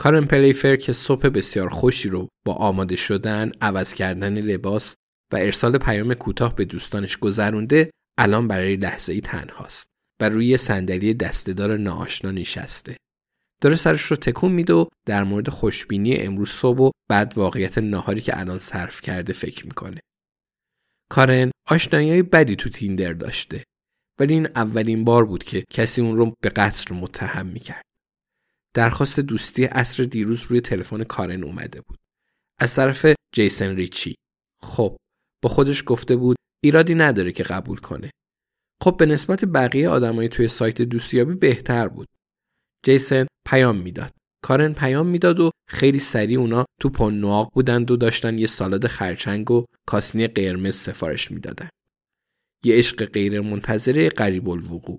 کارن پلیفر که صبح بسیار خوشی رو با آماده شدن، عوض کردن لباس و ارسال پیام کوتاه به دوستانش گذرونده الان برای لحظه ای تنهاست و روی صندلی دستهدار ناآشنا نشسته. داره سرش رو تکون میده و در مورد خوشبینی امروز صبح و بعد واقعیت ناهاری که الان صرف کرده فکر می‌کنه. کارن آشنایی بدی تو تیندر داشته ولی این اولین بار بود که کسی اون رو به قتل متهم می‌کرد. درخواست دوستی عصر دیروز روی تلفن کارن اومده بود. از طرف جیسن ریچی. خب با خودش گفته بود ایرادی نداره که قبول کنه. خب به نسبت بقیه آدمای توی سایت دوستیابی بهتر بود. جیسن پیام می‌داد. کارن پیام می‌داد و خیلی سریع اونا تو پنواق بودند و داشتن یه سالاد خرچنگ و کاسنی قرمز سفارش می‌دادن. یه عشق غیر منتظره قریب الوقوع.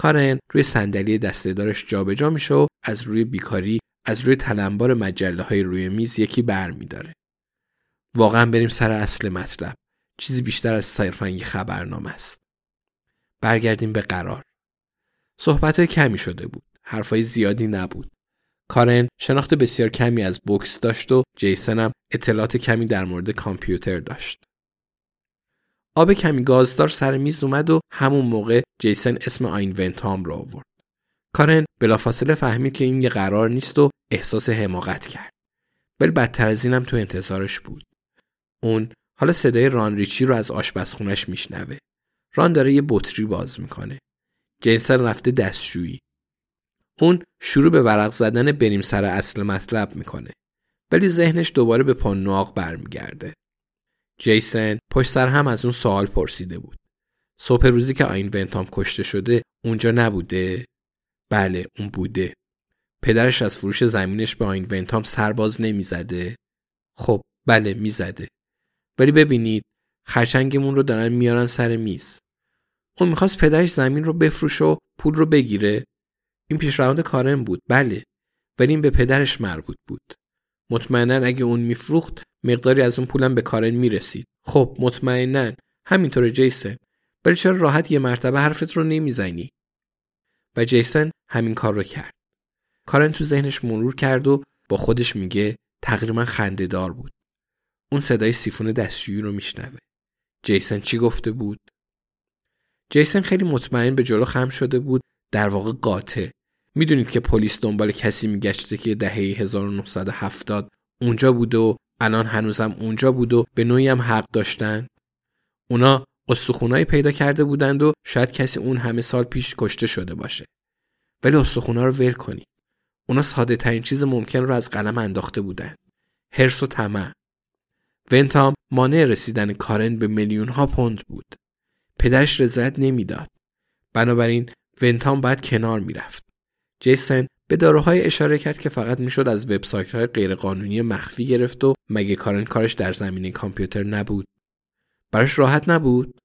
کارن روی صندلی دستهدارش جابجا میشه و از روی بیکاری از روی تلمبار مجله های روی میز یکی بر میداره. واقعا بریم سر اصل مطلب. چیزی بیشتر از صرفا یه خبرنامه است. برگردیم به قرار. صحبت های کمی شده بود. حرفای زیادی نبود. کارن شناخت بسیار کمی از بوکس داشت و جیسن هم اطلاعات کمی در مورد کامپیوتر داشت. آب کمی گازدار سر میز اومد و همون موقع جیسن اسم آین ونتام را آورد. کارن بلافاصله فهمید که این یه قرار نیست و احساس حماقت کرد. ولی بدتر از اینم تو انتظارش بود. اون حالا صدای ران ریچی رو از آشپزخونش میشنوه. ران داره یه بطری باز می‌کنه. جیسن رفته دستشویی. اون شروع به ورق زدن بریم سر اصل مطلب می‌کنه. ولی ذهنش دوباره به پانواق برمیگرده. جیسن پشت سر هم از اون سوال پرسیده بود. صبح روزی که آین ونتام کشته شده اونجا نبوده؟ بله اون بوده. پدرش از فروش زمینش به آین ونتام سرباز نمی‌زده؟ خب بله می‌زده. ولی ببینید خرچنگمون رو دارن میارن سر میز. اون می‌خواست پدرش زمین رو بفروشه و پول رو بگیره. این پیشروند کارن بود بله ولی این به پدرش مربوط بود. مطمئنا اگه اون میفروخت مقداری از اون پولم به کارن می‌رسید. خب مطمئنا همینطور جیسن ولی چرا راحت یه مرتبه حرفت رو نمی‌زنی؟ و جیسن همین کار رو کرد. کارن تو ذهنش مرور کرد و با خودش میگه تقریبا خندهدار بود. اون صدای سیفون دستشویی رو میشنوه. جیسن چی گفته بود؟ جیسن خیلی مطمئن به جلو خم شده بود در واقع قاطع. می‌دونید که پلیس دنبال کسی میگشته که دهه 1970 اونجا بوده و الان هنوزم اونجا بود و به نوعی هم حق داشتن. اونا استخونایی پیدا کرده بودند و شاید کسی اون همه سال پیش کشته شده باشه. ولی استخونا رو ول کنید. اونا ساده ترین چیز ممکن رو از قلم انداخته بودند. هرس و طمع. ونتام مانع رسیدن کارن به میلیون ها پوند بود. پدرش رضایت نمی‌داد. بنابراین ونتام باید کنار می‌رفت. جیسن به داروهای اشاره کرد که فقط می‌شد از وبسایت های غیرقانونی مخفی گرفت و مگه کارن کارش در زمینه کامپیوتر نبود. براش راحت نبود.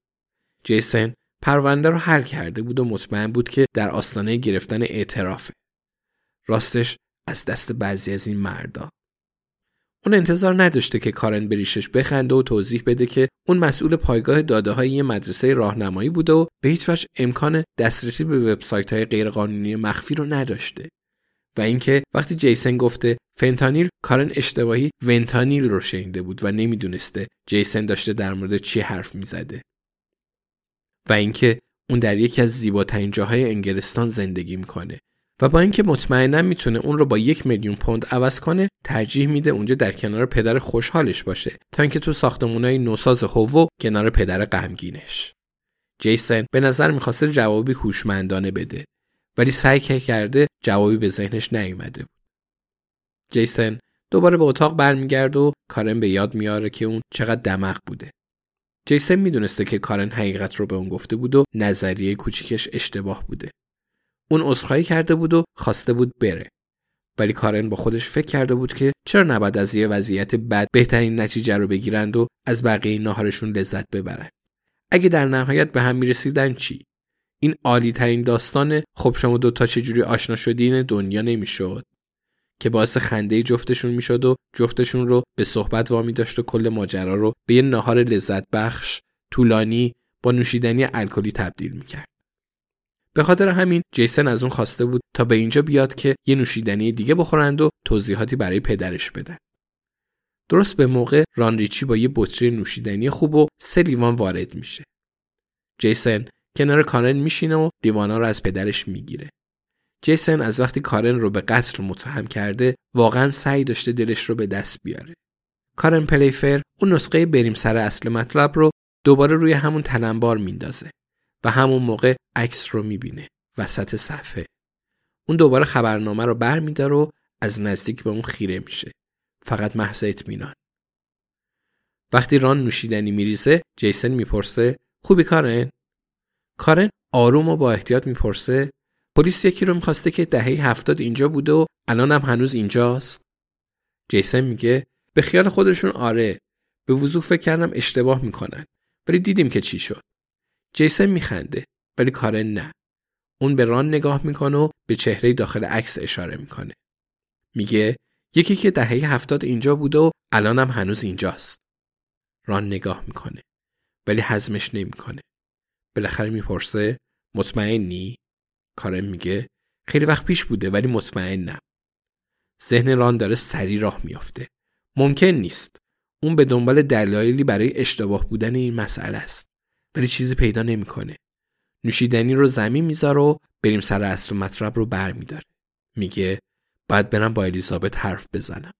جیسن پرونده رو حل کرده بود و مطمئن بود که در آستانه گرفتن اعترافه. راستش از دست بعضی از این مردا. اون انتظار نداشته که کارن بریشش بخنده و توضیح بده که اون مسئول پایگاه داده های یه مدرسه راهنمایی بوده و به هیچ وجه امکان دسترسی به وبسایت های غیرقانونی مخفی رو نداشته. و اینکه وقتی جیسن گفته فنتانیل کارن اشتباهی ونتانیل رو شنیده بود و نمی‌دونسته جیسن داشته در مورد چی حرف می‌زده. و اینکه اون در یکی از زیباترین جاهای انگلستان زندگی می‌کنه. و با اینکه مطمئنا می‌تونه اون رو با یک میلیون پوند عوض کنه ترجیح میده اونجا در کنار پدر خوشحالش باشه تا اینکه تو ساختمونای نوساز هوو کنار پدر غمگینش. جیسن به نظر می‌خواسته جوابی هوشمندانه بده ولی سعی کرده جوابی به ذهنش نیومده بود. جیسن دوباره به اتاق برمیگرده و کارن به یاد میاره که اون چقدر دمق بوده. جیسن می‌دونسته که کارن حقیقت رو به اون گفته بود و نظریه کوچیکش اشتباه بوده. اون عذرخواهی کرده بود و خواسته بود بره. ولی کارن با خودش فکر کرده بود که چرا نباید از یه وضعیت بد بهترین نتیجه رو بگیرند و از بقیه ناهارشون لذت ببرند. اگه در نهایت به هم می‌رسیدن چی؟ این عالی ترین داستان خب شما دوتا چجوری آشنا شدین؟ دنیا نمی‌شد. که باعث خنده جفتشون می‌شد و جفتشون رو به صحبت وامی داشت و کل ماجرا رو به یه ناهار لذت بخش طولانی با نوشیدنی الکلی تبدیل می‌کرد. به خاطر همین جیسن از اون خواسته بود تا به اینجا بیاد که یه نوشیدنی دیگه بخورند و توضیحاتی برای پدرش بدن. درست به موقع ران ریچی با یه بطری نوشیدنی خوب و سه لیوان وارد میشه. جیسن کنار کارن میشینه و لیوانا رو از پدرش می‌گیره. جیسن از وقتی کارن رو به قتل متهم کرده واقعا سعی داشته دلش رو به دست بیاره. کارن پلیفر اون نسخه بریم سر اصل مطلب رو دوباره روی همون تلمبار میندازه. و همون موقع عکس رو می‌بینه وسط صفحه. اون دوباره خبرنامه رو بر میدار و از نزدیک به اون خیره میشه. فقط محض اطمینان. وقتی ران نوشیدنی میریزه جیسن می‌پرسه خوبی کارن؟ کارن آروم و با احتیاط می‌پرسه پلیس یکی رو می‌خواسته که دهه هفتاد اینجا بوده و الان هم هنوز اینجاست؟ جیسن میگه به خیال خودشون آره به وضوح فکر کردم اشتباه می‌کنن ولی دیدیم که چی شد. جیسن میخنده ولی کارن نه. اون به ران نگاه می‌کنه و به چهره داخل عکس اشاره می‌کنه. میگه یکی که دهه هفتاد اینجا بوده و الانم هنوز اینجاست. ران نگاه می‌کنه ولی حزمش نمی‌کنه. بالاخره می‌پرسه مطمئنی؟ کارن میگه خیلی وقت پیش بوده ولی مطمئنم. ذهن ران داره سری راه میافته. ممکن نیست. اون به دنبال دلایلی برای اشتباه بودن این مسئله است. ولی چیزی پیدا نمی‌کنه. نوشیدنی رو زمین می‌ذاره و بریم سر اصل مطلب رو برمیداره. میگه باید برم با الیزابت حرف بزنم.